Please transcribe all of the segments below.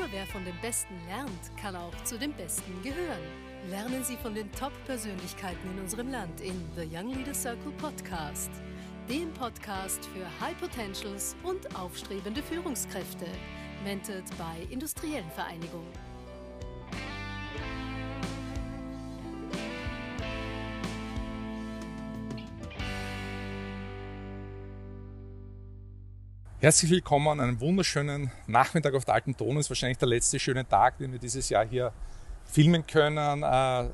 Nur wer von dem Besten lernt, kann auch zu den Besten gehören. Lernen Sie von den Top-Persönlichkeiten in unserem Land in The Young Leader Circle Podcast. Dem Podcast für High Potentials und aufstrebende Führungskräfte. Mentored bei Industriellen Vereinigung. Herzlich willkommen an einem wunderschönen Nachmittag auf der Alten. Es ist wahrscheinlich der letzte schöne Tag, den wir dieses Jahr hier filmen können. Äh,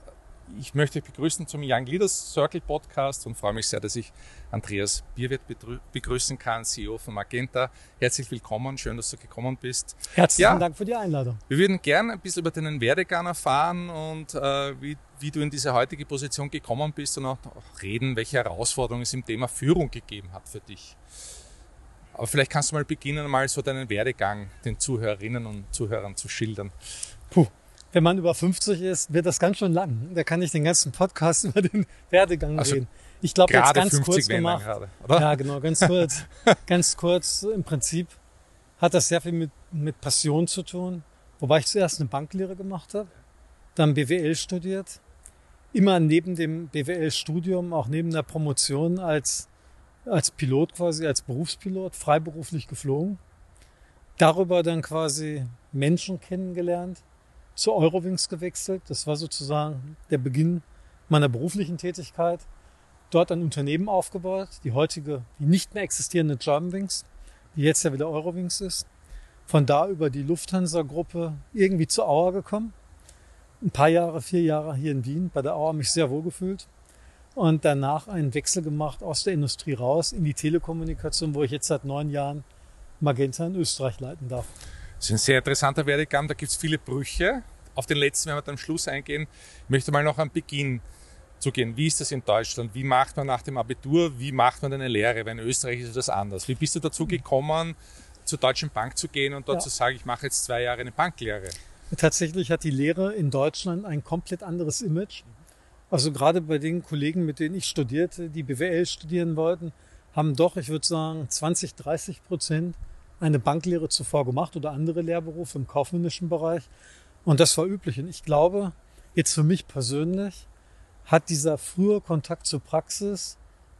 ich möchte euch begrüßen zum Young Leaders Circle Podcast und freue mich sehr, dass ich Andreas Bierwirt begrüßen kann, CEO von Magenta. Herzlich willkommen, schön, dass du gekommen bist. Herzlichen ja, Dank für die Einladung. Wir würden gerne ein bisschen über deinen Werdegang erfahren und äh, wie, wie du in diese heutige Position gekommen bist und auch reden, welche Herausforderungen es im Thema Führung gegeben hat für dich. Aber vielleicht kannst du mal beginnen, mal so deinen Werdegang den Zuhörerinnen und Zuhörern zu schildern. Puh. Wenn man über 50 ist, wird das ganz schön lang. Da kann ich den ganzen Podcast über den Werdegang also reden. Ich glaube, jetzt ganz kurz gemacht. Gerade, oder? Ja, genau, ganz kurz. ganz kurz. Im Prinzip hat das sehr viel mit, mit Passion zu tun. Wobei ich zuerst eine Banklehre gemacht habe, dann BWL studiert. Immer neben dem BWL-Studium, auch neben der Promotion als als Pilot quasi, als Berufspilot, freiberuflich geflogen. Darüber dann quasi Menschen kennengelernt, zu Eurowings gewechselt. Das war sozusagen der Beginn meiner beruflichen Tätigkeit. Dort ein Unternehmen aufgebaut, die heutige, die nicht mehr existierende Germanwings, die jetzt ja wieder Eurowings ist. Von da über die Lufthansa-Gruppe irgendwie zu Auer gekommen. Ein paar Jahre, vier Jahre hier in Wien, bei der Auer mich sehr wohl gefühlt und danach einen Wechsel gemacht aus der Industrie raus in die Telekommunikation, wo ich jetzt seit neun Jahren Magenta in Österreich leiten darf. Das ist ein sehr interessanter Werdegang, da gibt es viele Brüche. Auf den letzten werden wir dann am Schluss eingehen. Ich möchte mal noch am Beginn zu gehen. Wie ist das in Deutschland? Wie macht man nach dem Abitur? Wie macht man eine Lehre? Weil in Österreich ist das anders. Wie bist du dazu gekommen, zur Deutschen Bank zu gehen und dort ja. zu sagen, ich mache jetzt zwei Jahre eine Banklehre? Tatsächlich hat die Lehre in Deutschland ein komplett anderes Image. Also gerade bei den Kollegen, mit denen ich studierte, die BWL studieren wollten, haben doch, ich würde sagen, 20, 30 Prozent eine Banklehre zuvor gemacht oder andere Lehrberufe im kaufmännischen Bereich. Und das war üblich. Und ich glaube, jetzt für mich persönlich hat dieser frühe Kontakt zur Praxis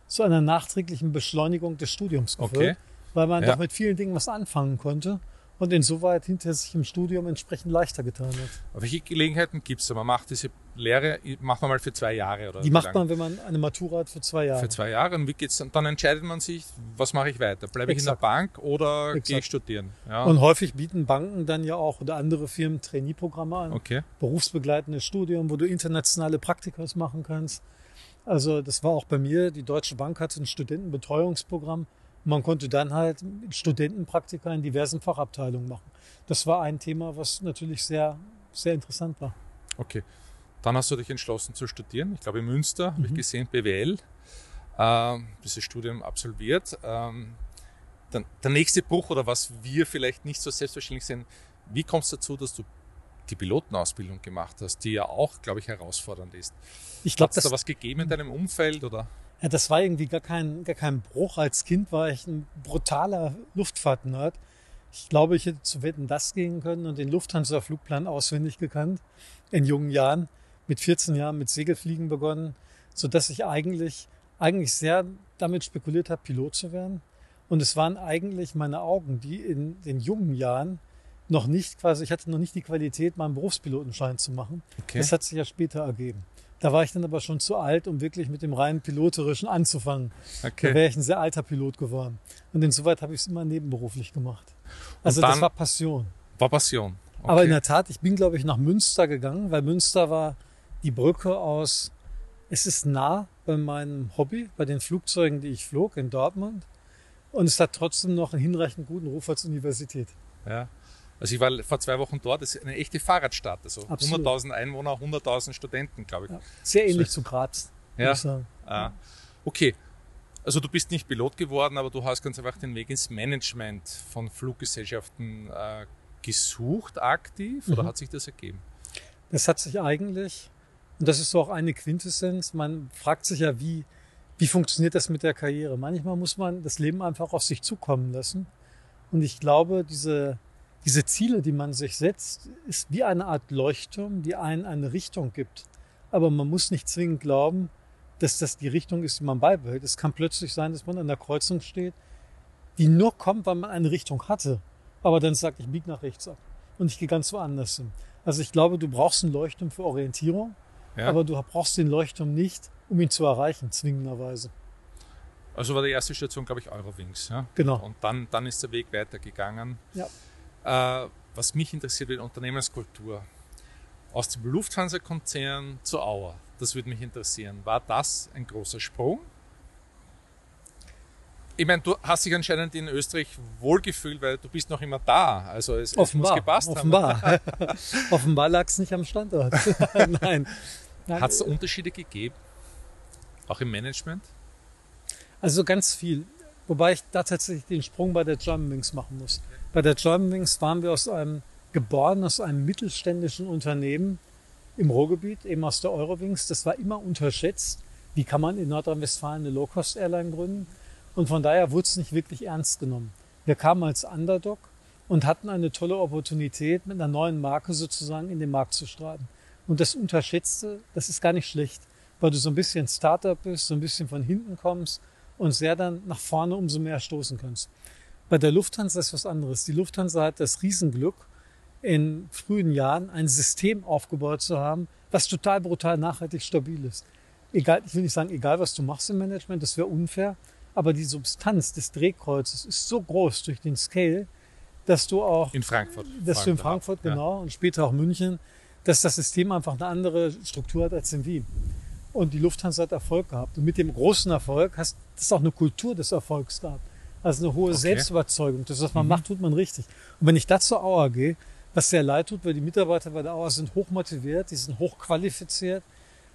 zu einer nachträglichen Beschleunigung des Studiums geführt, okay. weil man ja. doch mit vielen Dingen was anfangen konnte und insoweit hinter sich im Studium entsprechend leichter getan hat. Auf welche Gelegenheiten gibt es? Man macht diese Lehre, macht man mal für zwei Jahre oder Die macht man, wenn man eine Matura hat, für zwei Jahre. Für zwei Jahre. Und wie geht's dann? Dann entscheidet man sich, was mache ich weiter? Bleibe ich in der Bank oder Exakt. gehe ich studieren? Ja. Und häufig bieten Banken dann ja auch oder andere Firmen Trainee-Programme an. Okay. Berufsbegleitendes Studium, wo du internationale Praktikas machen kannst. Also das war auch bei mir. Die Deutsche Bank hatte ein Studentenbetreuungsprogramm man konnte dann halt Studentenpraktika in diversen Fachabteilungen machen. Das war ein Thema, was natürlich sehr, sehr interessant war. Okay. Dann hast du dich entschlossen zu studieren. Ich glaube in Münster, mhm. habe ich gesehen, BWL. Äh, dieses Studium absolviert. Ähm, dann, der nächste Bruch oder was wir vielleicht nicht so selbstverständlich sehen, wie kommst du dazu, dass du die Pilotenausbildung gemacht hast, die ja auch, glaube ich, herausfordernd ist. Ich glaube, Hat es da was gegeben in deinem Umfeld oder? Ja, das war irgendwie gar kein, gar kein Bruch. Als Kind war ich ein brutaler Luftfahrt-Nerd. Ich glaube, ich hätte zu Wetten das gehen können und den Lufthansa-Flugplan auswendig gekannt in jungen Jahren. Mit 14 Jahren mit Segelfliegen begonnen, so dass ich eigentlich, eigentlich sehr damit spekuliert habe, Pilot zu werden. Und es waren eigentlich meine Augen, die in den jungen Jahren noch nicht quasi, ich hatte noch nicht die Qualität, meinen Berufspilotenschein zu machen. Okay. Das hat sich ja später ergeben. Da war ich dann aber schon zu alt, um wirklich mit dem reinen Piloterischen anzufangen. Okay. Da wäre ich ein sehr alter Pilot geworden. Und insoweit habe ich es immer nebenberuflich gemacht. Also das war Passion. War Passion. Okay. Aber in der Tat, ich bin, glaube ich, nach Münster gegangen, weil Münster war die Brücke aus, es ist nah bei meinem Hobby, bei den Flugzeugen, die ich flog in Dortmund. Und es hat trotzdem noch einen hinreichend guten Ruf als Universität. Ja. Also ich war vor zwei Wochen dort, das ist eine echte Fahrradstadt. Also 100.000 Einwohner, 100.000 Studenten, glaube ich. Ja, sehr ähnlich so. zu Graz. Ja. Ah. Okay. Also du bist nicht Pilot geworden, aber du hast ganz einfach den Weg ins Management von Fluggesellschaften äh, gesucht, aktiv, oder mhm. hat sich das ergeben? Das hat sich eigentlich, und das ist so auch eine Quintessenz, man fragt sich ja, wie, wie funktioniert das mit der Karriere? Manchmal muss man das Leben einfach auf sich zukommen lassen. Und ich glaube, diese diese Ziele, die man sich setzt, ist wie eine Art Leuchtturm, die einen eine Richtung gibt. Aber man muss nicht zwingend glauben, dass das die Richtung ist, die man beibehält. Es kann plötzlich sein, dass man an der Kreuzung steht, die nur kommt, weil man eine Richtung hatte. Aber dann sagt, ich biege nach rechts ab und ich gehe ganz woanders hin. Also ich glaube, du brauchst einen Leuchtturm für Orientierung, ja. aber du brauchst den Leuchtturm nicht, um ihn zu erreichen, zwingenderweise. Also war die erste Station, glaube ich, Eurowings. Ja? Genau. Und dann, dann ist der Weg weitergegangen. Ja. Äh, was mich interessiert, die Unternehmenskultur. Aus dem Lufthansa-Konzern zu Auer. Das würde mich interessieren. War das ein großer Sprung? Ich meine, du hast dich anscheinend in Österreich wohlgefühlt, weil du bist noch immer da. Also es, offenbar, es muss gepasst offenbar. haben. offenbar lag es nicht am Standort. Nein. Nein. Hat es Unterschiede gegeben? Auch im Management? Also ganz viel. Wobei ich da tatsächlich den Sprung bei der Germanwings machen muss. Bei der Germanwings waren wir aus einem, geboren aus einem mittelständischen Unternehmen im Ruhrgebiet, eben aus der Eurowings. Das war immer unterschätzt. Wie kann man in Nordrhein-Westfalen eine Low-Cost-Airline gründen? Und von daher wurde es nicht wirklich ernst genommen. Wir kamen als Underdog und hatten eine tolle Opportunität, mit einer neuen Marke sozusagen in den Markt zu strahlen. Und das Unterschätzte, das ist gar nicht schlecht, weil du so ein bisschen Startup bist, so ein bisschen von hinten kommst und sehr dann nach vorne umso mehr stoßen kannst. Bei der Lufthansa ist was anderes. Die Lufthansa hat das Riesenglück, in frühen Jahren ein System aufgebaut zu haben, was total brutal nachhaltig stabil ist. Egal, ich will nicht sagen, egal was du machst im Management, das wäre unfair, aber die Substanz des Drehkreuzes ist so groß durch den Scale, dass du auch in Frankfurt, dass du in Frankfurt genau ja. und später auch München, dass das System einfach eine andere Struktur hat als in Wien. Und die Lufthansa hat Erfolg gehabt. Und mit dem großen Erfolg hast du auch eine Kultur des Erfolgs gehabt. Also eine hohe okay. Selbstüberzeugung. Das, was man mhm. macht, tut man richtig. Und wenn ich da zur Auer gehe, was sehr leid tut, weil die Mitarbeiter bei der Auer sind hochmotiviert, die sind hochqualifiziert,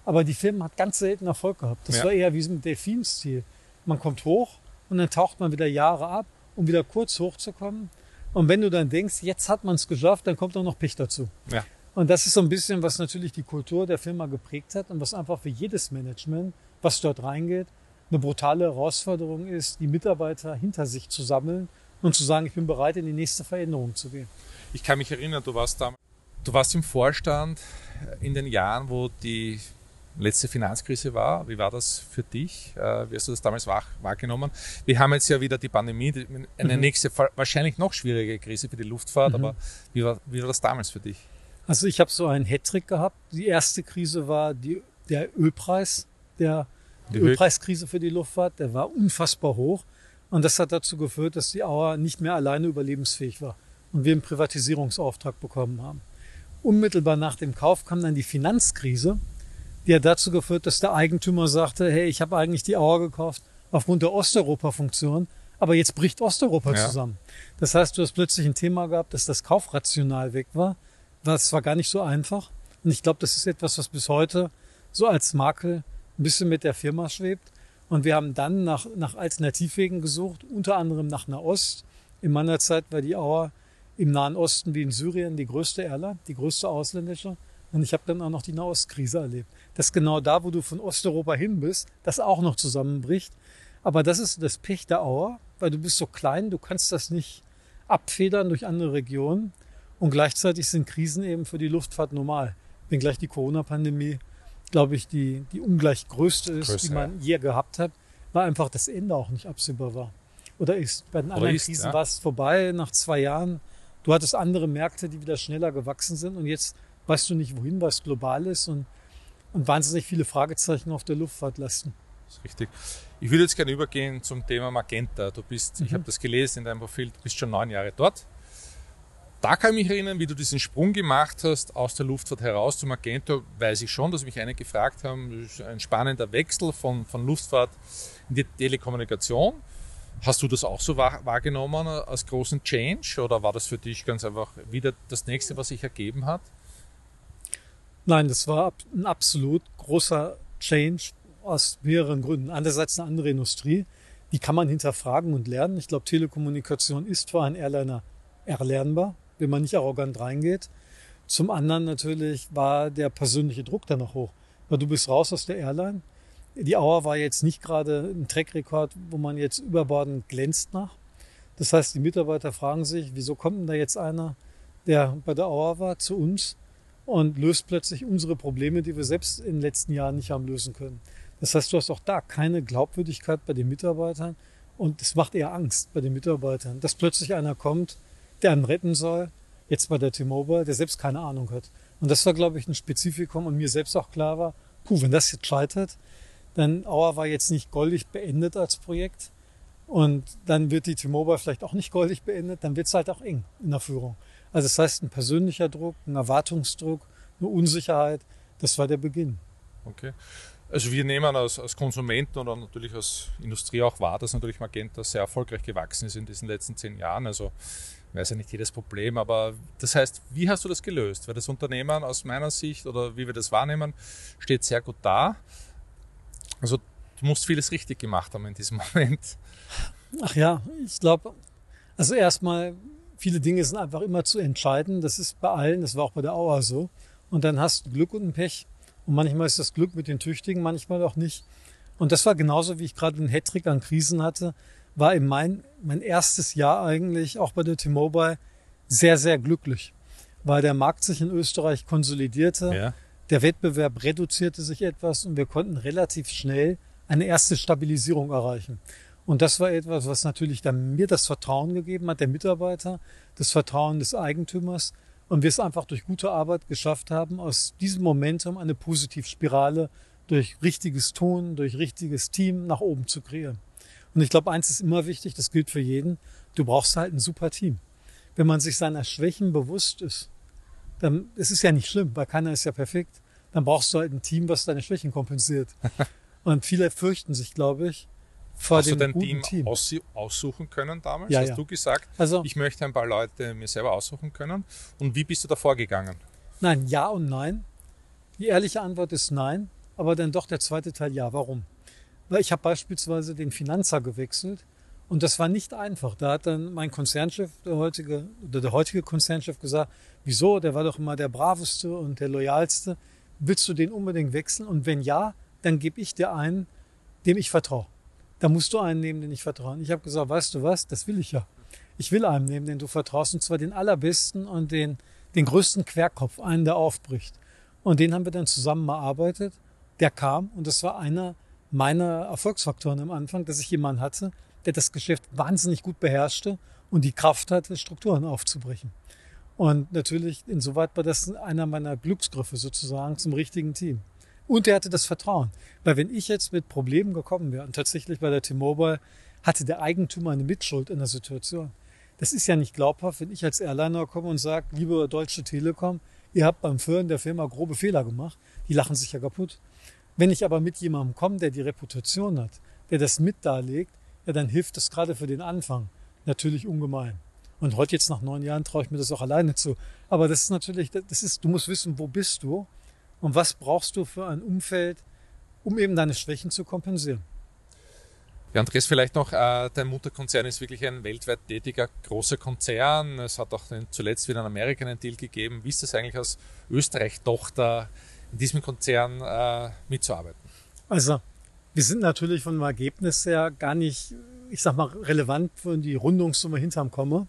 aber die Firma hat ganz selten Erfolg gehabt. Das ja. war eher wie so ein Delfinstil. Man kommt hoch und dann taucht man wieder Jahre ab, um wieder kurz hochzukommen. Und wenn du dann denkst, jetzt hat man es geschafft, dann kommt auch noch Pech dazu. Ja. Und das ist so ein bisschen, was natürlich die Kultur der Firma geprägt hat und was einfach für jedes Management, was dort reingeht, eine brutale Herausforderung ist, die Mitarbeiter hinter sich zu sammeln und zu sagen, ich bin bereit, in die nächste Veränderung zu gehen. Ich kann mich erinnern, du warst da, du warst im Vorstand in den Jahren, wo die letzte Finanzkrise war. Wie war das für dich? Äh, wie hast du das damals wahrgenommen? Wir haben jetzt ja wieder die Pandemie, eine mhm. nächste, wahrscheinlich noch schwierige Krise für die Luftfahrt, mhm. aber wie war, wie war das damals für dich? Also ich habe so einen Hattrick gehabt. Die erste Krise war die, der Ölpreis, der die Ölpreiskrise für die Luftfahrt, der war unfassbar hoch. Und das hat dazu geführt, dass die Auer nicht mehr alleine überlebensfähig war und wir einen Privatisierungsauftrag bekommen haben. Unmittelbar nach dem Kauf kam dann die Finanzkrise, die hat dazu geführt, dass der Eigentümer sagte, hey, ich habe eigentlich die Auer gekauft aufgrund der Osteuropa-Funktion, aber jetzt bricht Osteuropa ja. zusammen. Das heißt, du hast plötzlich ein Thema gehabt, dass das Kaufrational weg war. Das war gar nicht so einfach. Und ich glaube, das ist etwas, was bis heute so als Makel ein bisschen mit der Firma schwebt. Und wir haben dann nach, nach Alternativwegen gesucht, unter anderem nach Nahost. In meiner Zeit war die Auer im Nahen Osten wie in Syrien die größte Airline, die größte ausländische. Und ich habe dann auch noch die Nahostkrise erlebt. Dass genau da, wo du von Osteuropa hin bist, das auch noch zusammenbricht. Aber das ist das Pech der Auer, weil du bist so klein, du kannst das nicht abfedern durch andere Regionen. Und gleichzeitig sind Krisen eben für die Luftfahrt normal. Wenngleich die Corona-Pandemie glaube ich, die, die ungleich größte ist, Größe, die man ja. je gehabt hat, weil einfach das Ende auch nicht absehbar war. Oder ist. Bei den anderen ist, Krisen ja. war es vorbei nach zwei Jahren. Du hattest andere Märkte, die wieder schneller gewachsen sind und jetzt weißt du nicht wohin, es global ist und, und wahnsinnig viele Fragezeichen auf der Luftfahrt lasten. Das ist richtig. Ich würde jetzt gerne übergehen zum Thema Magenta. Du bist, mhm. ich habe das gelesen in deinem Profil, du bist schon neun Jahre dort. Da kann ich mich erinnern, wie du diesen Sprung gemacht hast aus der Luftfahrt heraus zum Magento, weiß ich schon, dass mich einige gefragt haben, ein spannender Wechsel von, von Luftfahrt in die Telekommunikation. Hast du das auch so wahrgenommen als großen Change oder war das für dich ganz einfach wieder das nächste, was sich ergeben hat? Nein, das war ein absolut großer Change aus mehreren Gründen. Einerseits eine andere Industrie, die kann man hinterfragen und lernen. Ich glaube, Telekommunikation ist für einen Airliner erlernbar wenn man nicht arrogant reingeht. Zum anderen natürlich war der persönliche Druck dann noch hoch, weil du bist raus aus der Airline. Die Auer war jetzt nicht gerade ein Trackrekord, wo man jetzt überbordend glänzt nach. Das heißt, die Mitarbeiter fragen sich, wieso kommt denn da jetzt einer, der bei der Auer war, zu uns und löst plötzlich unsere Probleme, die wir selbst in den letzten Jahren nicht haben lösen können. Das heißt, du hast auch da keine Glaubwürdigkeit bei den Mitarbeitern und es macht eher Angst bei den Mitarbeitern, dass plötzlich einer kommt, der einen retten soll, jetzt bei der T-Mobile, der selbst keine Ahnung hat. Und das war, glaube ich, ein Spezifikum und mir selbst auch klar war, puh, wenn das jetzt scheitert, dann Auer war jetzt nicht goldig beendet als Projekt und dann wird die T-Mobile vielleicht auch nicht goldig beendet, dann wird es halt auch eng in der Führung. Also das heißt, ein persönlicher Druck, ein Erwartungsdruck, eine Unsicherheit, das war der Beginn. Okay. Also wir nehmen als, als Konsumenten oder natürlich als Industrie auch wahr, dass natürlich Magenta sehr erfolgreich gewachsen ist in diesen letzten zehn Jahren. Also weiß ja nicht jedes Problem, aber das heißt, wie hast du das gelöst? Weil das Unternehmen aus meiner Sicht oder wie wir das wahrnehmen, steht sehr gut da. Also du musst vieles richtig gemacht haben in diesem Moment. Ach ja, ich glaube, also erstmal, viele Dinge sind einfach immer zu entscheiden. Das ist bei allen, das war auch bei der Auer so. Und dann hast du Glück und ein Pech. Und manchmal ist das Glück mit den Tüchtigen, manchmal auch nicht. Und das war genauso, wie ich gerade einen Hattrick an Krisen hatte, war in mein, mein erstes Jahr eigentlich auch bei der T-Mobile sehr, sehr glücklich, weil der Markt sich in Österreich konsolidierte, ja. der Wettbewerb reduzierte sich etwas und wir konnten relativ schnell eine erste Stabilisierung erreichen. Und das war etwas, was natürlich dann mir das Vertrauen gegeben hat, der Mitarbeiter, das Vertrauen des Eigentümers und wir es einfach durch gute Arbeit geschafft haben, aus diesem Momentum eine Positivspirale durch richtiges Tun, durch richtiges Team nach oben zu kreieren. Und ich glaube, eins ist immer wichtig, das gilt für jeden, du brauchst halt ein super Team. Wenn man sich seiner Schwächen bewusst ist, dann ist es ja nicht schlimm, weil keiner ist ja perfekt. Dann brauchst du halt ein Team, was deine Schwächen kompensiert. Und viele fürchten sich, glaube ich, vor Hast dem du dein Team, Team aussuchen können damals? Ja, Hast ja. du gesagt, also, ich möchte ein paar Leute mir selber aussuchen können? Und wie bist du da vorgegangen? Nein, ja und nein. Die ehrliche Antwort ist nein, aber dann doch der zweite Teil ja. Warum? Weil ich habe beispielsweise den Finanzer gewechselt und das war nicht einfach. Da hat dann mein Konzernchef, der heutige, der heutige Konzernchef gesagt, wieso, der war doch immer der braveste und der loyalste. Willst du den unbedingt wechseln? Und wenn ja, dann gebe ich dir einen, dem ich vertraue. Da musst du einen nehmen, den ich vertraue. Und ich habe gesagt, weißt du was, das will ich ja. Ich will einen nehmen, den du vertraust, und zwar den allerbesten und den, den größten Querkopf, einen, der aufbricht. Und den haben wir dann zusammen erarbeitet. Der kam und das war einer meiner Erfolgsfaktoren am Anfang, dass ich jemanden hatte, der das Geschäft wahnsinnig gut beherrschte und die Kraft hatte, Strukturen aufzubrechen. Und natürlich, insoweit war das einer meiner Glücksgriffe sozusagen zum richtigen Team. Und er hatte das Vertrauen. Weil wenn ich jetzt mit Problemen gekommen wäre, und tatsächlich bei der T-Mobile hatte der Eigentümer eine Mitschuld in der Situation. Das ist ja nicht glaubhaft, wenn ich als Airliner komme und sage, liebe Deutsche Telekom, ihr habt beim Führen der Firma grobe Fehler gemacht. Die lachen sich ja kaputt. Wenn ich aber mit jemandem komme, der die Reputation hat, der das mit darlegt, ja, dann hilft das gerade für den Anfang natürlich ungemein. Und heute jetzt nach neun Jahren traue ich mir das auch alleine zu. Aber das ist natürlich, das ist, du musst wissen, wo bist du und was brauchst du für ein Umfeld, um eben deine Schwächen zu kompensieren. Ja, Andreas, vielleicht noch, äh, dein Mutterkonzern ist wirklich ein weltweit tätiger großer Konzern. Es hat auch zuletzt wieder in Amerika einen Deal gegeben. Wie ist das eigentlich als Österreich-Tochter in diesem Konzern äh, mitzuarbeiten? Also, wir sind natürlich von dem Ergebnis her gar nicht, ich sag mal, relevant, wenn die Rundungssumme hinterm komme,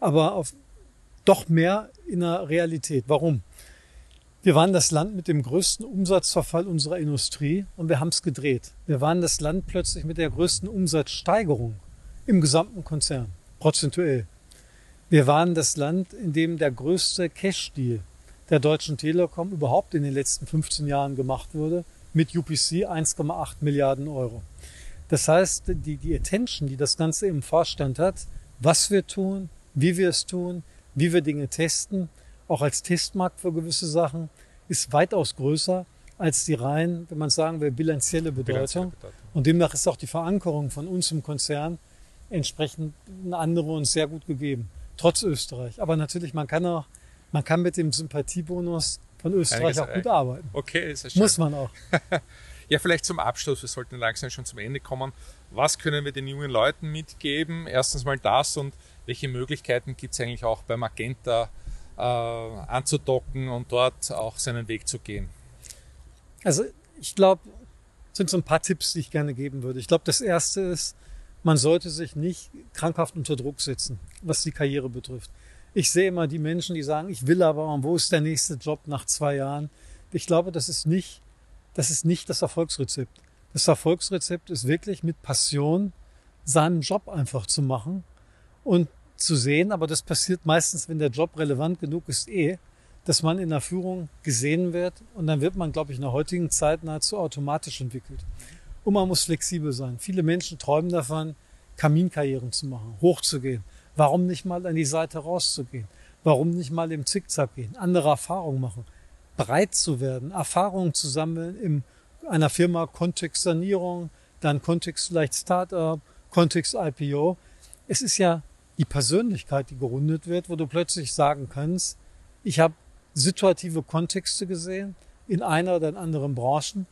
aber auf, doch mehr in der Realität. Warum? Wir waren das Land mit dem größten Umsatzverfall unserer Industrie und wir haben es gedreht. Wir waren das Land plötzlich mit der größten Umsatzsteigerung im gesamten Konzern, prozentuell. Wir waren das Land, in dem der größte Cash-Deal der Deutschen Telekom überhaupt in den letzten 15 Jahren gemacht wurde, mit UPC 1,8 Milliarden Euro. Das heißt, die, die Attention, die das Ganze im Vorstand hat, was wir tun, wie wir es tun, wie wir Dinge testen, auch als Testmarkt für gewisse Sachen, ist weitaus größer als die rein, wenn man sagen will, bilanzielle Bedeutung. Und demnach ist auch die Verankerung von uns im Konzern entsprechend eine andere und sehr gut gegeben, trotz Österreich. Aber natürlich, man kann auch, man kann mit dem Sympathiebonus von Österreich auch gut arbeiten. Okay, ist ja schön. Muss man auch. ja, vielleicht zum Abschluss, wir sollten langsam schon zum Ende kommen. Was können wir den jungen Leuten mitgeben? Erstens mal das und welche Möglichkeiten gibt es eigentlich auch bei Magenta äh, anzudocken und dort auch seinen Weg zu gehen? Also ich glaube, sind so ein paar Tipps, die ich gerne geben würde. Ich glaube, das erste ist, man sollte sich nicht krankhaft unter Druck setzen, was die Karriere betrifft. Ich sehe immer die Menschen, die sagen, ich will aber, und wo ist der nächste Job nach zwei Jahren? Ich glaube, das ist nicht, das ist nicht das Erfolgsrezept. Das Erfolgsrezept ist wirklich mit Passion seinen Job einfach zu machen und zu sehen, aber das passiert meistens, wenn der Job relevant genug ist, eh, dass man in der Führung gesehen wird und dann wird man, glaube ich, in der heutigen Zeit nahezu automatisch entwickelt. Und man muss flexibel sein. Viele Menschen träumen davon, Kaminkarrieren zu machen, hochzugehen. Warum nicht mal an die Seite rauszugehen? Warum nicht mal im Zickzack gehen? Andere Erfahrungen machen. Breit zu werden, Erfahrungen zu sammeln in einer Firma Kontext Sanierung, dann Kontext vielleicht Startup, Kontext IPO. Es ist ja die Persönlichkeit, die gerundet wird, wo du plötzlich sagen kannst, ich habe situative Kontexte gesehen in einer oder in anderen Branchen.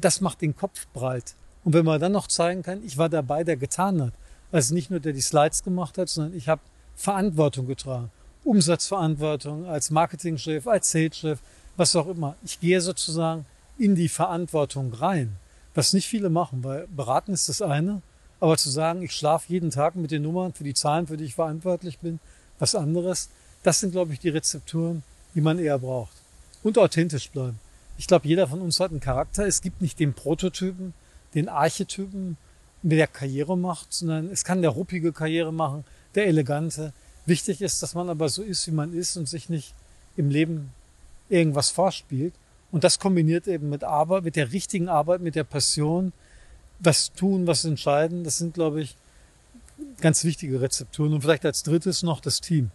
Das macht den Kopf breit. Und wenn man dann noch zeigen kann, ich war dabei, der getan hat. Also nicht nur der die Slides gemacht hat, sondern ich habe Verantwortung getragen. Umsatzverantwortung als Marketingchef, als Salechef, was auch immer. Ich gehe sozusagen in die Verantwortung rein. Was nicht viele machen, weil beraten ist das eine, aber zu sagen, ich schlafe jeden Tag mit den Nummern für die Zahlen, für die ich verantwortlich bin, was anderes, das sind, glaube ich, die Rezepturen, die man eher braucht. Und authentisch bleiben. Ich glaube, jeder von uns hat einen Charakter. Es gibt nicht den Prototypen, den Archetypen, der Karriere macht, sondern es kann der ruppige Karriere machen, der elegante. Wichtig ist, dass man aber so ist, wie man ist und sich nicht im Leben irgendwas vorspielt. Und das kombiniert eben mit Arbeit, mit der richtigen Arbeit, mit der Passion, was tun, was entscheiden. Das sind, glaube ich, ganz wichtige Rezepturen. Und vielleicht als drittes noch das Team.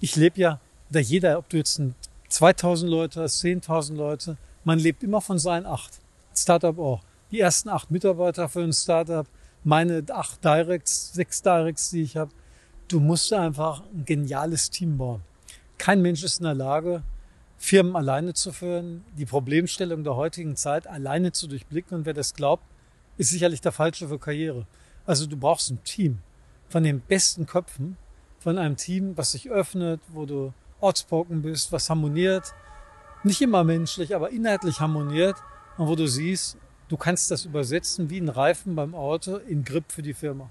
Ich lebe ja, da jeder, ob du jetzt 2000 Leute hast, 10.000 Leute, man lebt immer von seinen acht. Startup auch. Die ersten acht Mitarbeiter für ein Startup, meine acht Directs, sechs Directs, die ich habe. Du musst einfach ein geniales Team bauen. Kein Mensch ist in der Lage, Firmen alleine zu führen, die Problemstellung der heutigen Zeit alleine zu durchblicken. Und wer das glaubt, ist sicherlich der Falsche für Karriere. Also du brauchst ein Team von den besten Köpfen, von einem Team, was sich öffnet, wo du outspoken bist, was harmoniert. Nicht immer menschlich, aber inhaltlich harmoniert und wo du siehst, Du kannst das übersetzen wie ein Reifen beim Auto in Grip für die Firma.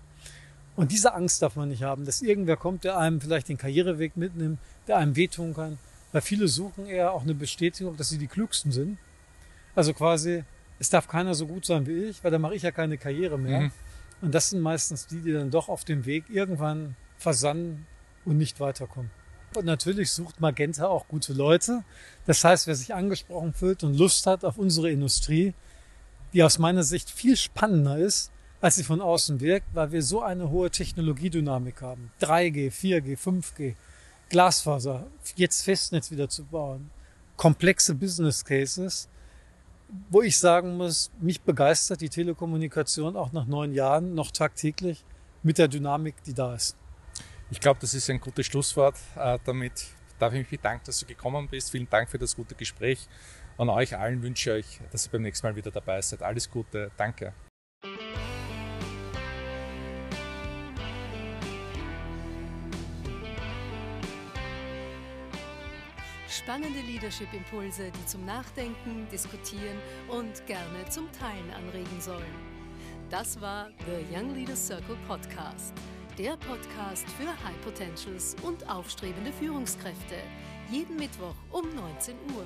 Und diese Angst darf man nicht haben, dass irgendwer kommt, der einem vielleicht den Karriereweg mitnimmt, der einem wehtun kann. Weil viele suchen eher auch eine Bestätigung, dass sie die Klügsten sind. Also quasi, es darf keiner so gut sein wie ich, weil dann mache ich ja keine Karriere mehr. Mhm. Und das sind meistens die, die dann doch auf dem Weg irgendwann versanden und nicht weiterkommen. Und natürlich sucht Magenta auch gute Leute. Das heißt, wer sich angesprochen fühlt und Lust hat auf unsere Industrie, die aus meiner Sicht viel spannender ist, als sie von außen wirkt, weil wir so eine hohe Technologiedynamik haben. 3G, 4G, 5G, Glasfaser, jetzt Festnetz wieder zu bauen, komplexe Business Cases, wo ich sagen muss, mich begeistert die Telekommunikation auch nach neun Jahren noch tagtäglich mit der Dynamik, die da ist. Ich glaube, das ist ein gutes Schlusswort. Äh, damit darf ich mich bedanken, dass du gekommen bist. Vielen Dank für das gute Gespräch. An euch allen wünsche ich dass ihr beim nächsten Mal wieder dabei seid. Alles Gute, danke. Spannende Leadership-Impulse, die zum Nachdenken, Diskutieren und gerne zum Teilen anregen sollen. Das war The Young Leaders Circle Podcast, der Podcast für High Potentials und aufstrebende Führungskräfte. Jeden Mittwoch um 19 Uhr.